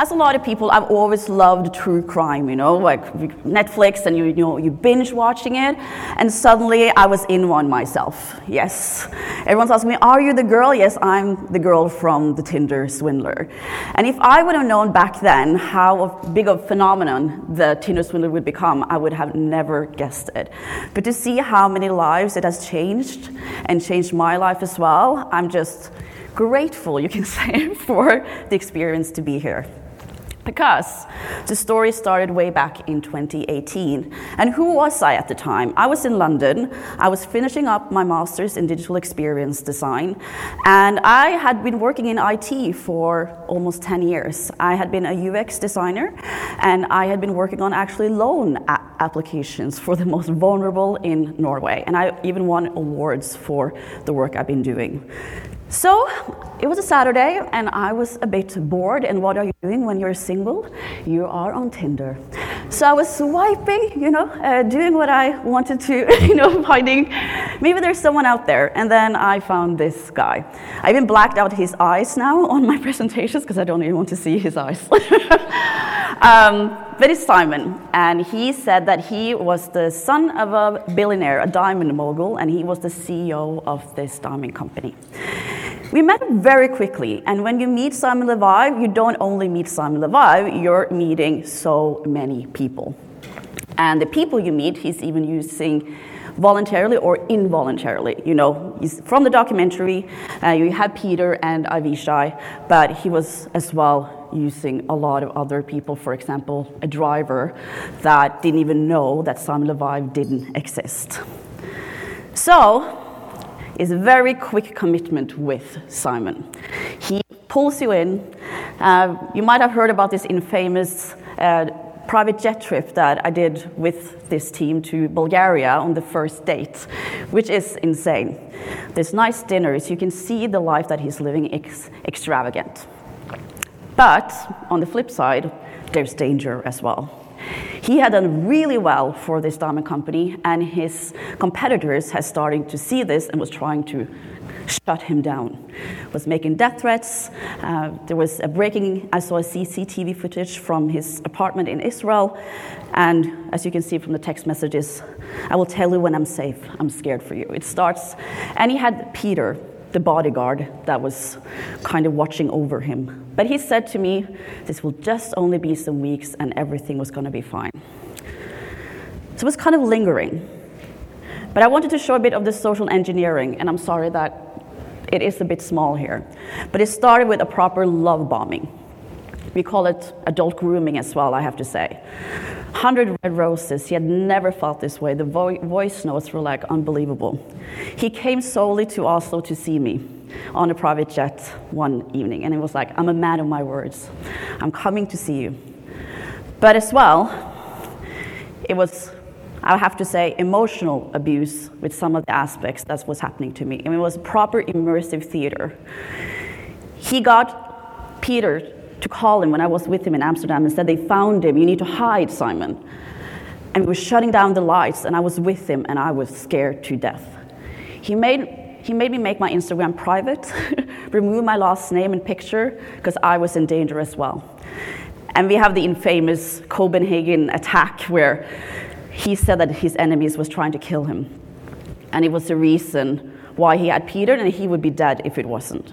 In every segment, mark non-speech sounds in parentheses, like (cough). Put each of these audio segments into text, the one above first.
as a lot of people, I've always loved true crime, you know, like Netflix and you, you know, you binge watching it. And suddenly I was in one myself. Yes. Everyone's asking me, Are you the girl? Yes, I'm the girl from the Tinder swindler. And if I would have known back then how big of a phenomenon the Tinder swindler would become, I would have never guessed it. But to see how many lives it has changed and changed my life as well, I'm just grateful, you can (laughs) say, for the experience to be here because the story started way back in 2018. And who was I at the time? I was in London. I was finishing up my master's in digital experience design, and I had been working in IT for almost 10 years. I had been a UX designer, and I had been working on actually loan a- applications for the most vulnerable in Norway. And I even won awards for the work I've been doing. So it was a Saturday, and I was a bit bored. And what are you doing when you're single? You are on Tinder. So I was swiping, you know, uh, doing what I wanted to, (laughs) you know, finding maybe there's someone out there. And then I found this guy. I even blacked out his eyes now (laughs) on my presentations because I don't even want to see his eyes. (laughs) um, but it's Simon, and he said that he was the son of a billionaire, a diamond mogul, and he was the CEO of this diamond company. We met very quickly, and when you meet Simon Leviev, you don't only meet Simon Leviev, you're meeting so many people. And the people you meet, he's even using voluntarily or involuntarily. You know, from the documentary, uh, you have Peter and Avishai, but he was as well using a lot of other people, for example, a driver that didn't even know that Simon Leviev didn't exist. So, is a very quick commitment with Simon. He pulls you in. Uh, you might have heard about this infamous uh, private jet trip that I did with this team to Bulgaria on the first date, which is insane. There's nice dinners, you can see the life that he's living ex- extravagant. But on the flip side, there's danger as well. He had done really well for this diamond company, and his competitors had started to see this and was trying to shut him down. Was making death threats. Uh, there was a breaking. I saw a CCTV footage from his apartment in Israel, and as you can see from the text messages, I will tell you when I'm safe. I'm scared for you. It starts, and he had Peter, the bodyguard, that was kind of watching over him. But he said to me, This will just only be some weeks and everything was going to be fine. So it was kind of lingering. But I wanted to show a bit of the social engineering, and I'm sorry that it is a bit small here. But it started with a proper love bombing. We call it adult grooming as well, I have to say. 100 red roses. He had never felt this way. The vo- voice notes were like unbelievable. He came solely to Oslo to see me on a private jet one evening, and it was like, I'm a man of my words. I'm coming to see you. But as well, it was, I have to say, emotional abuse with some of the aspects that was happening to me. I mean, it was proper immersive theater. He got Peter to call him when I was with him in Amsterdam and said, They found him. You need to hide, Simon. And we were shutting down the lights, and I was with him, and I was scared to death. He made, he made me make my Instagram private, (laughs) remove my last name and picture, because I was in danger as well. And we have the infamous Copenhagen attack where he said that his enemies was trying to kill him. And it was the reason why he had Peter, and he would be dead if it wasn't.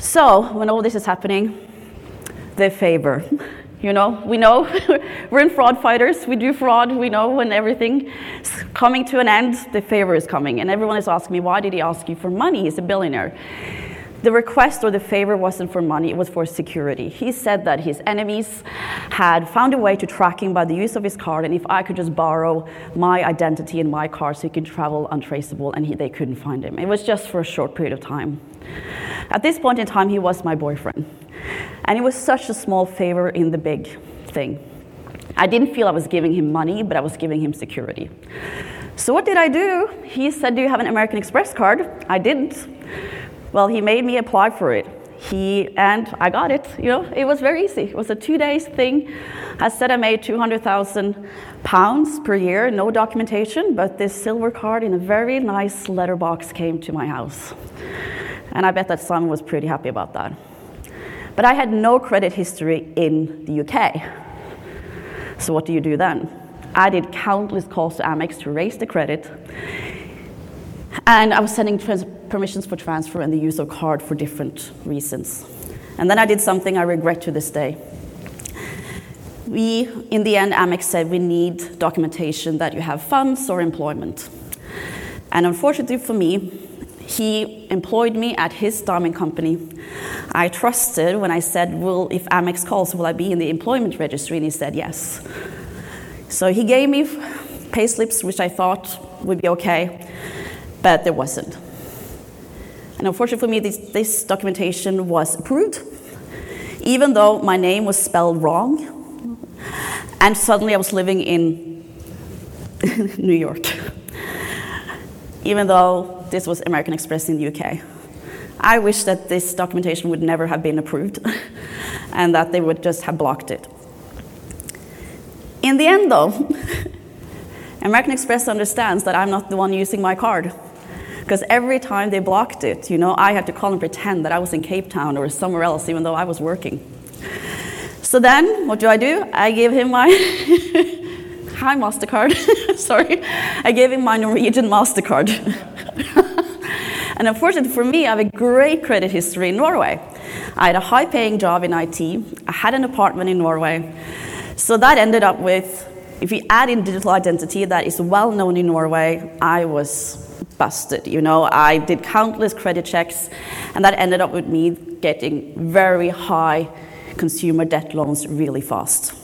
So, when all this is happening, the favor. (laughs) You know, we know (laughs) we're in fraud fighters, we do fraud, we know when everything is coming to an end, the favor is coming. And everyone is asking me, why did he ask you for money? He's a billionaire. The request or the favor wasn't for money, it was for security. He said that his enemies had found a way to track him by the use of his card, and if I could just borrow my identity and my card so he could travel untraceable, and he, they couldn't find him. It was just for a short period of time. At this point in time, he was my boyfriend. And it was such a small favor in the big thing. I didn't feel I was giving him money, but I was giving him security. So, what did I do? He said, Do you have an American Express card? I didn't. Well, he made me apply for it. He and I got it. You know, it was very easy. It was a two days thing. I said I made 200,000 pounds per year, no documentation, but this silver card in a very nice letterbox came to my house. And I bet that Simon was pretty happy about that. But I had no credit history in the UK. So what do you do then? I did countless calls to Amex to raise the credit. And I was sending trans- permissions for transfer and the use of card for different reasons. And then I did something I regret to this day. We, in the end, Amex said we need documentation that you have funds or employment. And unfortunately for me, he employed me at his diamond company. I trusted when I said, Well, if Amex calls, will I be in the employment registry? And he said yes. So he gave me pay slips, which I thought would be okay, but there wasn't. And unfortunately for me, this, this documentation was approved, even though my name was spelled wrong. And suddenly I was living in (laughs) New York, even though this was American Express in the UK. I wish that this documentation would never have been approved (laughs) and that they would just have blocked it. In the end, though, (laughs) American Express understands that I'm not the one using my card. Because every time they blocked it, you know, I had to call and pretend that I was in Cape Town or somewhere else, even though I was working. So then, what do I do? I give him my (laughs) hi Mastercard. (laughs) Sorry, I gave him my Norwegian Mastercard. (laughs) and unfortunately for me, I have a great credit history in Norway. I had a high-paying job in IT. I had an apartment in Norway. So that ended up with, if you add in digital identity that is well known in Norway, I was busted. You know, I did countless credit checks, and that ended up with me getting very high consumer debt loans really fast.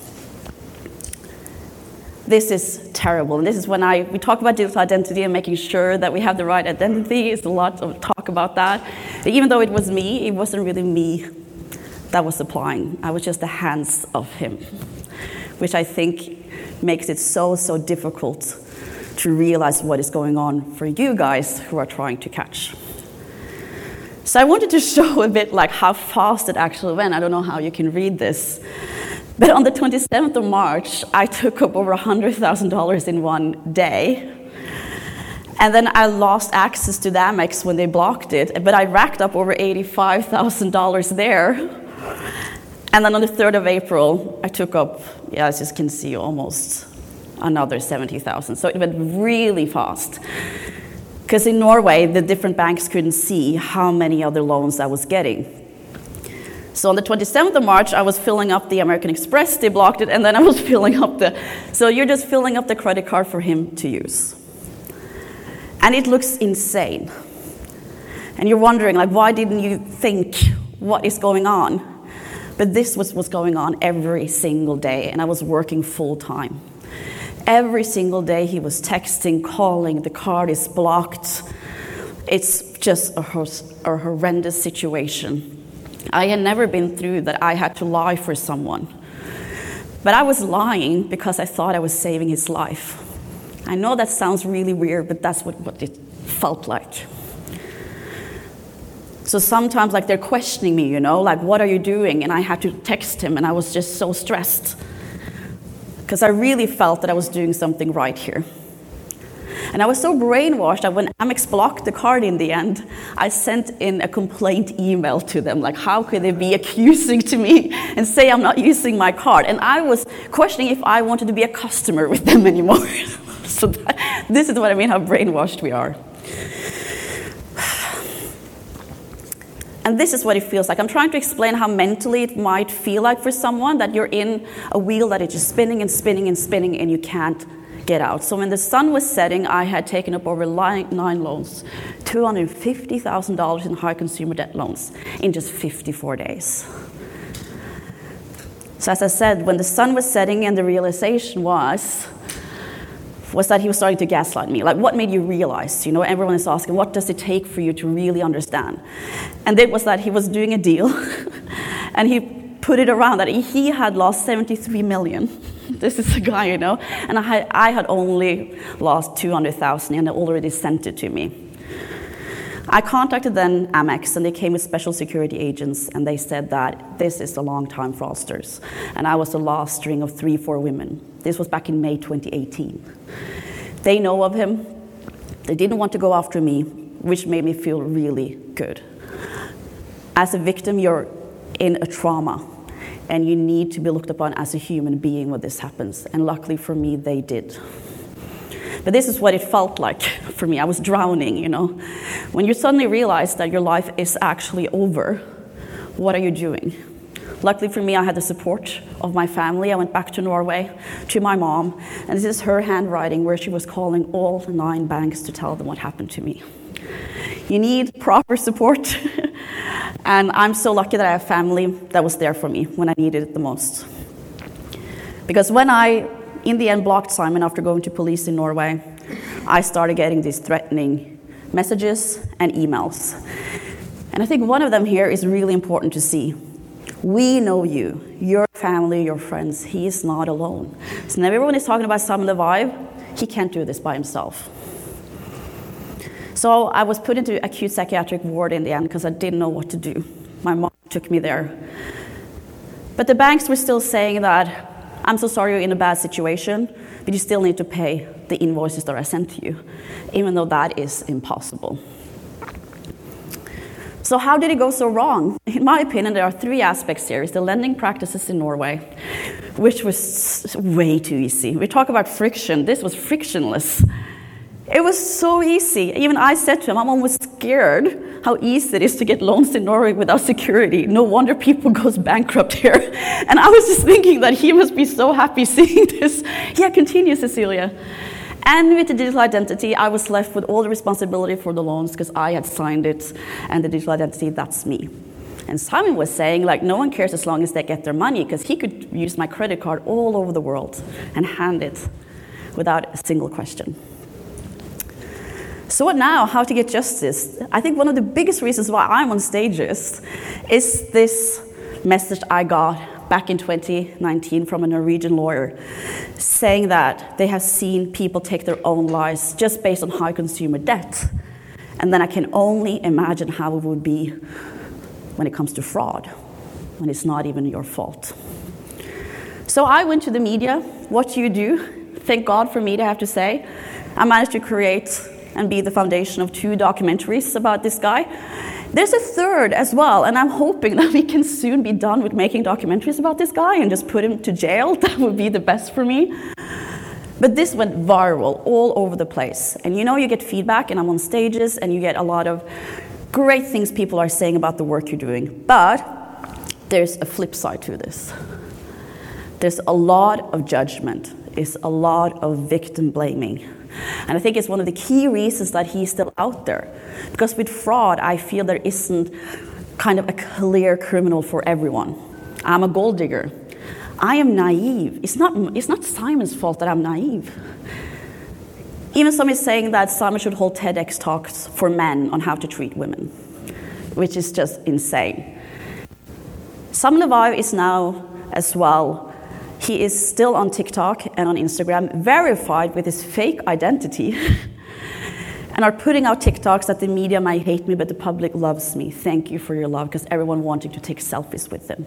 This is terrible. And this is when I, we talk about digital identity and making sure that we have the right identity. It's a lot of talk about that. But even though it was me, it wasn't really me that was applying. I was just the hands of him, which I think makes it so, so difficult to realize what is going on for you guys who are trying to catch. So I wanted to (laughs) show a bit like how fast it actually went. I don't know how you can read this. But on the 27th of March, I took up over $100,000 in one day. And then I lost access to the Amex when they blocked it, but I racked up over $85,000 there. And then on the 3rd of April, I took up, yeah, as you can see, almost another 70,000. So it went really fast. Because in Norway, the different banks couldn't see how many other loans I was getting. So on the 27th of March, I was filling up the American Express, they blocked it, and then I was (laughs) filling up the. So you're just filling up the credit card for him to use. And it looks insane. And you're wondering, like, why didn't you think what is going on? But this was what's going on every single day, and I was working full time. Every single day he was texting, calling, the card is blocked. It's just a, a horrendous situation. I had never been through that I had to lie for someone. But I was lying because I thought I was saving his life. I know that sounds really weird, but that's what, what it felt like. So sometimes, like, they're questioning me, you know, like, what are you doing? And I had to text him, and I was just so stressed because I really felt that I was doing something right here. And I was so brainwashed that when Amex blocked the card in the end, I sent in a complaint email to them like, how could they be (laughs) accusing to me and say I'm not using my card? And I was questioning if I wanted to be a customer with them (laughs) anymore. (laughs) so that, this is what I mean how brainwashed we are. And this is what it feels like. I'm trying to explain how mentally it might feel like for someone that you're in a wheel that is just spinning and spinning and spinning and you can't get out. So when the sun was setting, I had taken up over nine loans, $250,000 in high consumer debt loans in just 54 days. So as I said, when the sun was setting and the realization was was that he was starting to gaslight me. Like, what made you realize? You know, everyone is asking, what does it take for you to really understand? And it was that he was doing a deal, (laughs) and he put it around that he had lost 73 million. (laughs) this is a guy, you know, and I had, I had only lost 200,000, and they already sent it to me. I contacted then Amex, and they came with special security agents, and they said that this is a long time fraudsters. And I was the last string of three, four women. This was back in May 2018. They know of him. They didn't want to go after me, which made me feel really good. As a victim, you're in a trauma and you need to be looked upon as a human being when this happens. And luckily for me, they did. But this is what it felt like (laughs) for me. I was drowning, you know. When you suddenly realize that your life is actually over, what are you doing? Luckily for me, I had the support of my family. I went back to Norway to my mom, and this is her handwriting where she was calling all nine banks to tell them what happened to me. You need proper support, (laughs) and I'm so lucky that I have family that was there for me when I needed it the most. Because when I in the end blocked Simon after going to police in Norway, I started getting these threatening messages and emails. And I think one of them here is really important to see. We know you, your family, your friends. He is not alone. So now everyone is talking about Simon Leviev. He can't do this by himself. So I was put into acute psychiatric ward in the end because I didn't know what to do. My mom took me there. But the banks were still saying that I'm so sorry you're in a bad situation, but you still need to pay the invoices that I sent to you, even though that is impossible. So, how did it go so wrong? In my opinion, there are three aspects here. It's the lending practices in Norway, which was way too easy. We talk about friction, this was frictionless. It was so easy. Even I said to him, I'm almost scared how easy it is to get loans in Norway without security. No wonder people (laughs) goes bankrupt here. And I was just thinking that he must be so happy (laughs) seeing this. Yeah, continue, Cecilie. And with the digital identity, I was left with all the responsibility for the loans because I had signed it, and the digital identity, that's me. And Simon was saying, like, no one cares as long as they get their money because he could use my credit card all over the world and hand it without a single question. So what now? How to get justice? I think one of the biggest reasons why I'm on stages is this message I got back in 2019 from a Norwegian lawyer saying that they have seen people take their own lives just based on high consumer debt. And then I can only imagine how it would be when it comes to fraud, when it's not even your fault. So I went to the media. What do you do? Thank God for me to have to say. I managed to create and be the foundation of two documentaries about this guy. There's a third as well, and I'm hoping that we can soon be done with making documentaries about this guy and just put him to jail. (laughs) That would be the best for me. But this went viral all over the place. And you know, you get feedback, and I'm on stages, and you get a lot of great things people are saying about the work you're doing. But there's a flip side to this. There's a lot of judgment, there's a lot of victim blaming. And I think it's one of the key reasons that he's still out there. Because with fraud, I feel there isn't kind of a clear criminal for everyone. I'm a gold digger. I am naive. It's not, it's not Simon's fault that I'm naive. Even some is saying that Simon should hold TEDx talks for men on how to treat women, which is just insane. Sam Leviev is now as well he is still on TikTok and on Instagram, verified with his fake identity, (laughs) and are putting out TikToks that the media might hate me, but the public loves me. Thank you for your love, because everyone wanting to take selfies with them.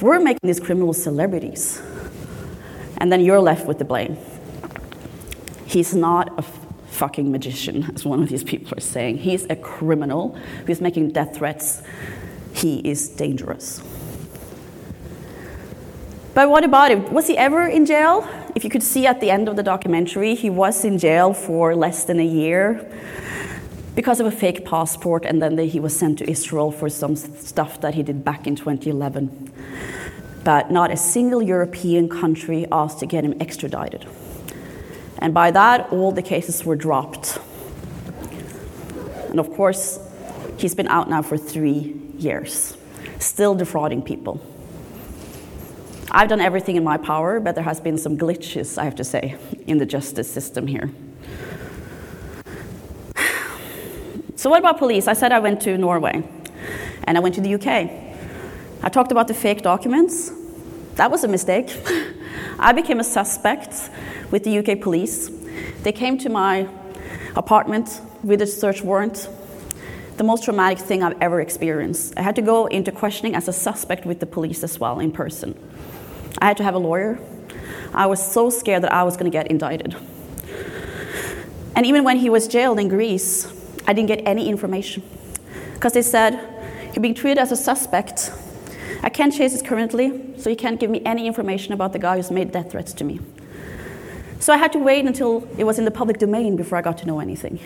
We're making these criminals celebrities, and then you're left with the blame. He's not a fucking magician, as one of these people are saying. He's a criminal who's making death threats. He is dangerous. But what about him? Was he ever in jail? If you could see at the end of the documentary, he was in jail for less than a year because of a fake passport, and then he was sent to Israel for some stuff that he did back in 2011. But not a single European country asked to get him extradited. And by that, all the cases were dropped. And of course, he's been out now for three years, still defrauding people. I've done everything in my power, but there has been some glitches, I have to say, in the justice system here. (sighs) So what about police? I said I went to Norway and I went to the UK. I talked about the fake documents. That was a mistake. (laughs) I became a suspect with the UK police. They came to my apartment with a search warrant. The most traumatic thing I've ever experienced. I had to go into questioning as a suspect with the police as well in person. I had to have a lawyer. I was so scared that I was going to get indicted. And even when he was jailed in Greece, I didn't get any information. Because they said, You're being treated as a suspect. I can't chase this currently, so he can't give me any information about the guy who's made death threats to me. So I had to wait until it was in the public domain before I got to know anything.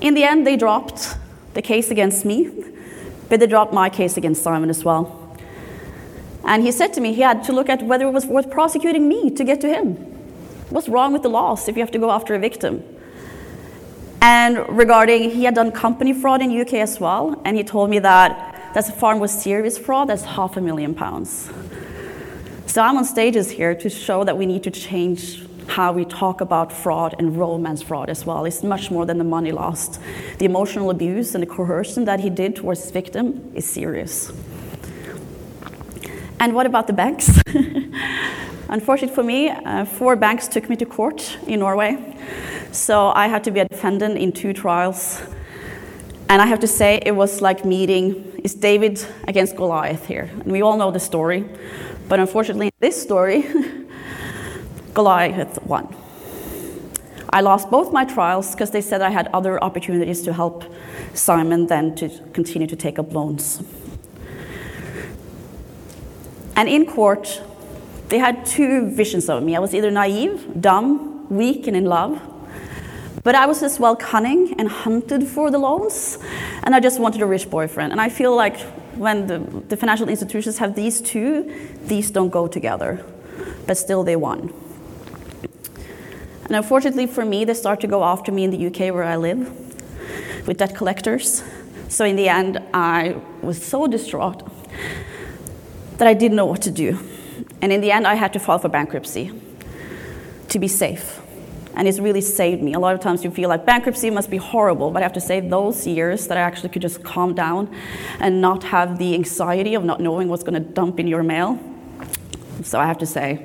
In the end, they dropped the case against me, but they dropped my case against Simon as well. And he said to me he had to look at whether it was worth prosecuting me to get to him. What's wrong with the laws if you have to go after a victim? And regarding, he had done company fraud in UK as well, and he told me that that's a far more serious fraud, that's half a million pounds. So I'm on stages here to show that we need to change how we talk about fraud and romance fraud as well. It's much more than the money lost. The emotional abuse and the coercion that he did towards his victim is serious. And what about the banks? (laughs) Unfortunately for me, uh, four banks took me to court in Norway. So I had to be a defendant in two trials. And I have to say, it was like meeting is David against Goliath here. And we all know the story. But unfortunately, this story, (laughs) Goliath won. I lost both my trials because they said I had other opportunities to help Simon than to continue to take up loans. And in court, they had two visions of me. I was either naive, dumb, weak, and in love. But I was as well cunning and hunted for the loans, and I just wanted a rich boyfriend. And I feel like when the, the financial institutions have these two, these don't go together. But still, they won. And unfortunately for me, they start to go after me in the UK where I live with debt collectors. So in the end, I was so distraught that I didn't know what to do. And in the end, I had to file for bankruptcy to be safe. And it's really saved me. A lot of times you feel like bankruptcy must be horrible, but I have to say, those years that I actually could just calm down and not have the anxiety of not knowing what's going to dump in your mail. So I have to say,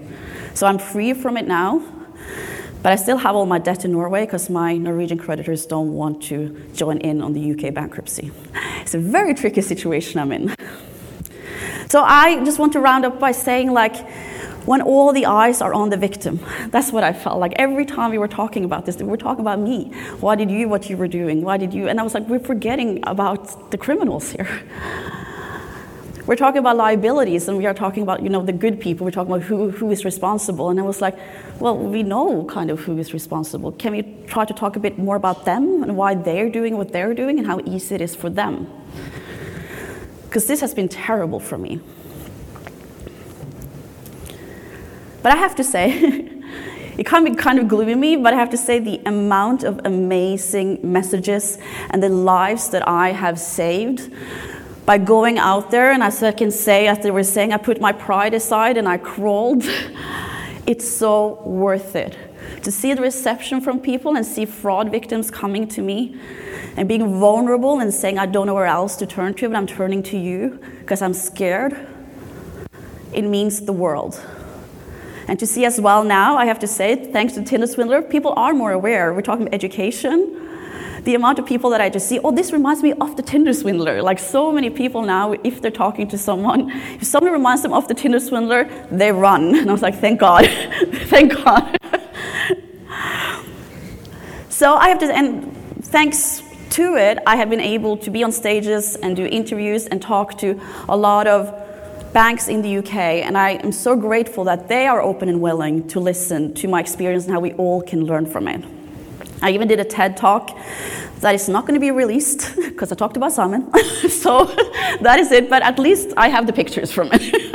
so I'm free from it now, but I still have all my debt in Norway because my Norwegian creditors don't want to join in on the UK bankruptcy. It's a very tricky situation I'm in. So I just want to round up by saying, like, when all the eyes are on the victim, that's what I felt like. Every time we were talking about this, we were talking about me. Why did you, what you were doing? Why did you? And I was like, we're forgetting about the criminals here. We're talking about liabilities and we are talking about, you know, the good people. We're talking about who, who is responsible. And I was like, well, we know kind of who is responsible. Can we try to talk a bit more about them and why they're doing what they're doing and how easy it is for them? because this has been terrible for me. But I have to say, (laughs) it can be kind of gloomy, me, but I have to say the amount of amazing messages and the lives that I have saved by going out there, and as I can say, as they were saying, I put my pride aside and I crawled. (laughs) it's so worth it to see the reception from people and see fraud victims coming to me and being vulnerable and saying, I don't know where else to turn to, but I'm turning to you because I'm scared, it means the world. And to see as well now, I have to say, thanks to Tinder Swindler, people are more aware. We're talking education. The amount of people that I just see, oh, this reminds me of the Tinder Swindler. Like so many people now, if they're talking to someone, if someone reminds them of the Tinder Swindler, they run. (laughs) And I was like, thank God, (laughs) thank God. (laughs) so I have to, and thanks to it, I have been able to be on stages and do interviews and talk to a lot of banks in the UK, and I am so grateful that they are open and willing to listen to my experience and how we all can learn from it. I even did a TED talk that is not going to be released (laughs) because I talked about salmon. (laughs) so (laughs) that is it, but at least I have the pictures from it.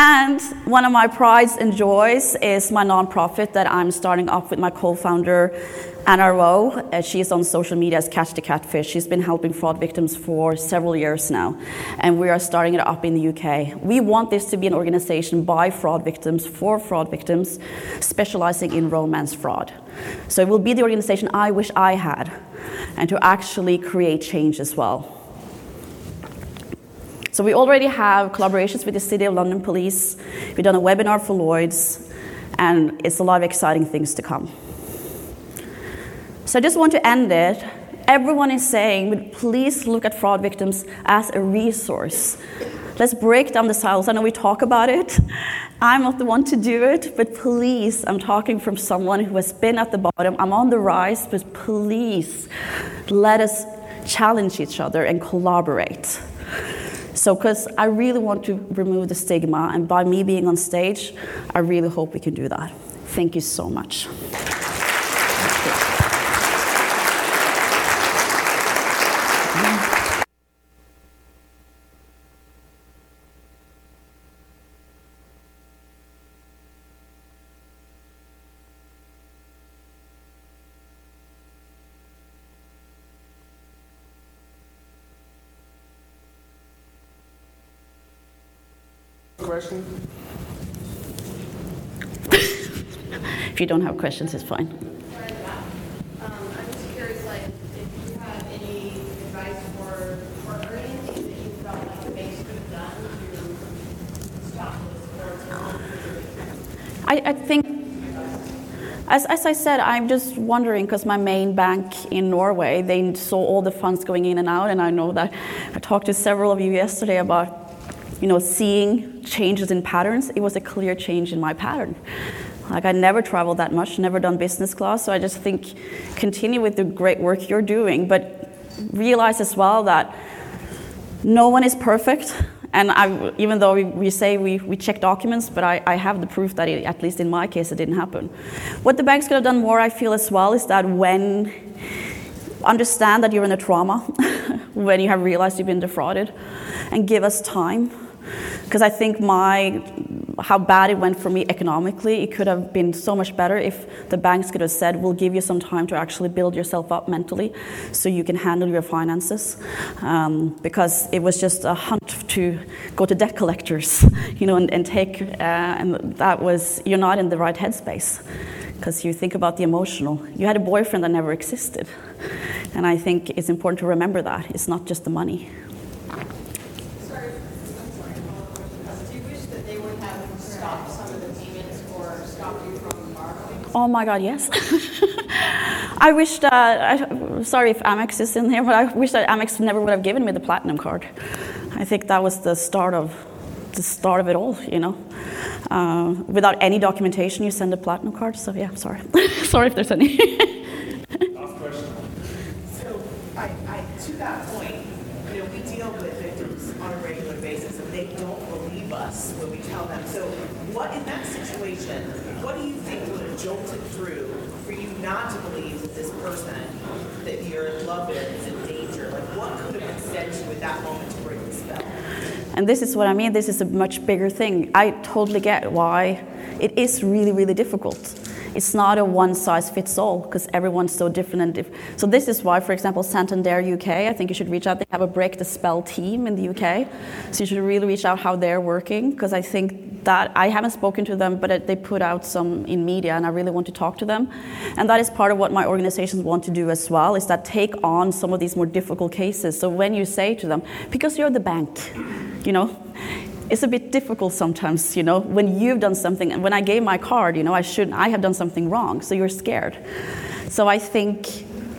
And one of my prides and joys is my nonprofit that I'm starting up with my co founder, Anna Rowe. Uh, she's on social media as Catch the Catfish. She's been helping fraud victims for several years now, and we are starting it up in the UK. We want this to be an organization by fraud victims for fraud victims, specializing in romance fraud. So it will be the organization I wish I had, and to actually create change as well. So we already have collaborations with the City of London Police. We've done a webinar for Lloyds, and it's a lot of exciting things to come. So I just want to end it. Everyone is saying, please look at fraud victims as a resource. Let's break down the silos. I know we talk about it. I'm not the one to do it, but please, I'm talking from someone who has been at the bottom. I'm on the rise, but please let us challenge each other and collaborate. So, because I really want to remove the stigma, and by me being on stage, I really hope we can do that. Thank you so much. Question? (laughs) If you don't have questions, it's fine. Um, I'm just curious, if you have any advice for, or anything that you felt like the banks could have done to stop this I, I think, as, as I said, I'm just wondering because my main bank in Norway, they saw all the funds going in and out, and I know that I talked to several of you yesterday about, you know, seeing changes in patterns. It was a clear change in my pattern. Like I never traveled that much, never done business class, so I just think continue with the great work you're doing, but realize as well that no one is perfect. And I, even though we, we say we, we check documents, but I, I have the proof that it, at least in my case, it didn't happen. What the banks could have done more, I feel as well, is that when understand that you're in a trauma, (laughs) when you have realized you've been defrauded, and give us time. Because I think my how bad it went for me economically, it could have been so much better if the banks could have said, we'll give you some time to actually build yourself up mentally so you can handle your finances. Um, because it was just a hunt to go to debt collectors, (laughs) you know, and, and take, uh, and that was, you're not in the right headspace because you think about the emotional. You had a boyfriend that never existed. And I think it's important to remember that. It's not just the money. Sorry, I'm sorry, do you wish that they would have stopped some of the payments or stopped you from borrowing? Oh my God, yes. (laughs) I wish that, I, sorry if Amex is in here, but I wish that Amex never would have given me the platinum card. I think that was the start of the start of it all, you know. Uh, without any documentation, you send a platinum card. So yeah, sorry. (laughs) sorry if there's any. (laughs) Last question. So, I, I, to that point, you know, we deal with victims on a regular basis, and they don't believe us when we tell them. So, what in that situation, what do you think would have jolted through for you not to believe that this person that you're in love with is in danger? Like, what could have been said to you at that moment to break the spell? And this is what I mean. This is a much bigger thing. I totally get why it is really, really difficult. It's not a one size fits all because everyone's so different and diff- so this is why, for example, Santander UK. I think you should reach out. They have a break the spell team in the UK, so you should really reach out how they're working because I think that I haven't spoken to them, but uh, they put out some in media, and I really want to talk to them. And that is part of what my organizations want to do as well. Is that take on some of these more difficult cases. So when you say to them, because you're the bank, you know it's a bit difficult sometimes you know when you've done something and when i gave my card you know i should i have done something wrong so you're scared. So i think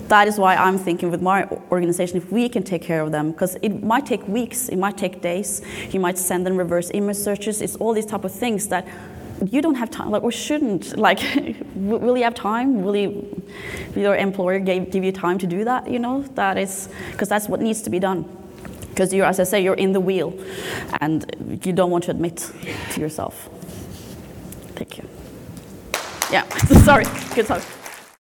that is why i'm thinking with my organization if we can take care of them because it might take weeks it might take days you might send them reverse image searches it's all these type of things that you don't have time like, or shouldn't (laughs) like will you have time? Will, you, your employer give, give you time to do that you know? That is because that's what needs to be done because you're, as I say, you're in the wheel, and you don't want to admit to yourself. Thank you. Yeah, (laughs) sorry. Good talk.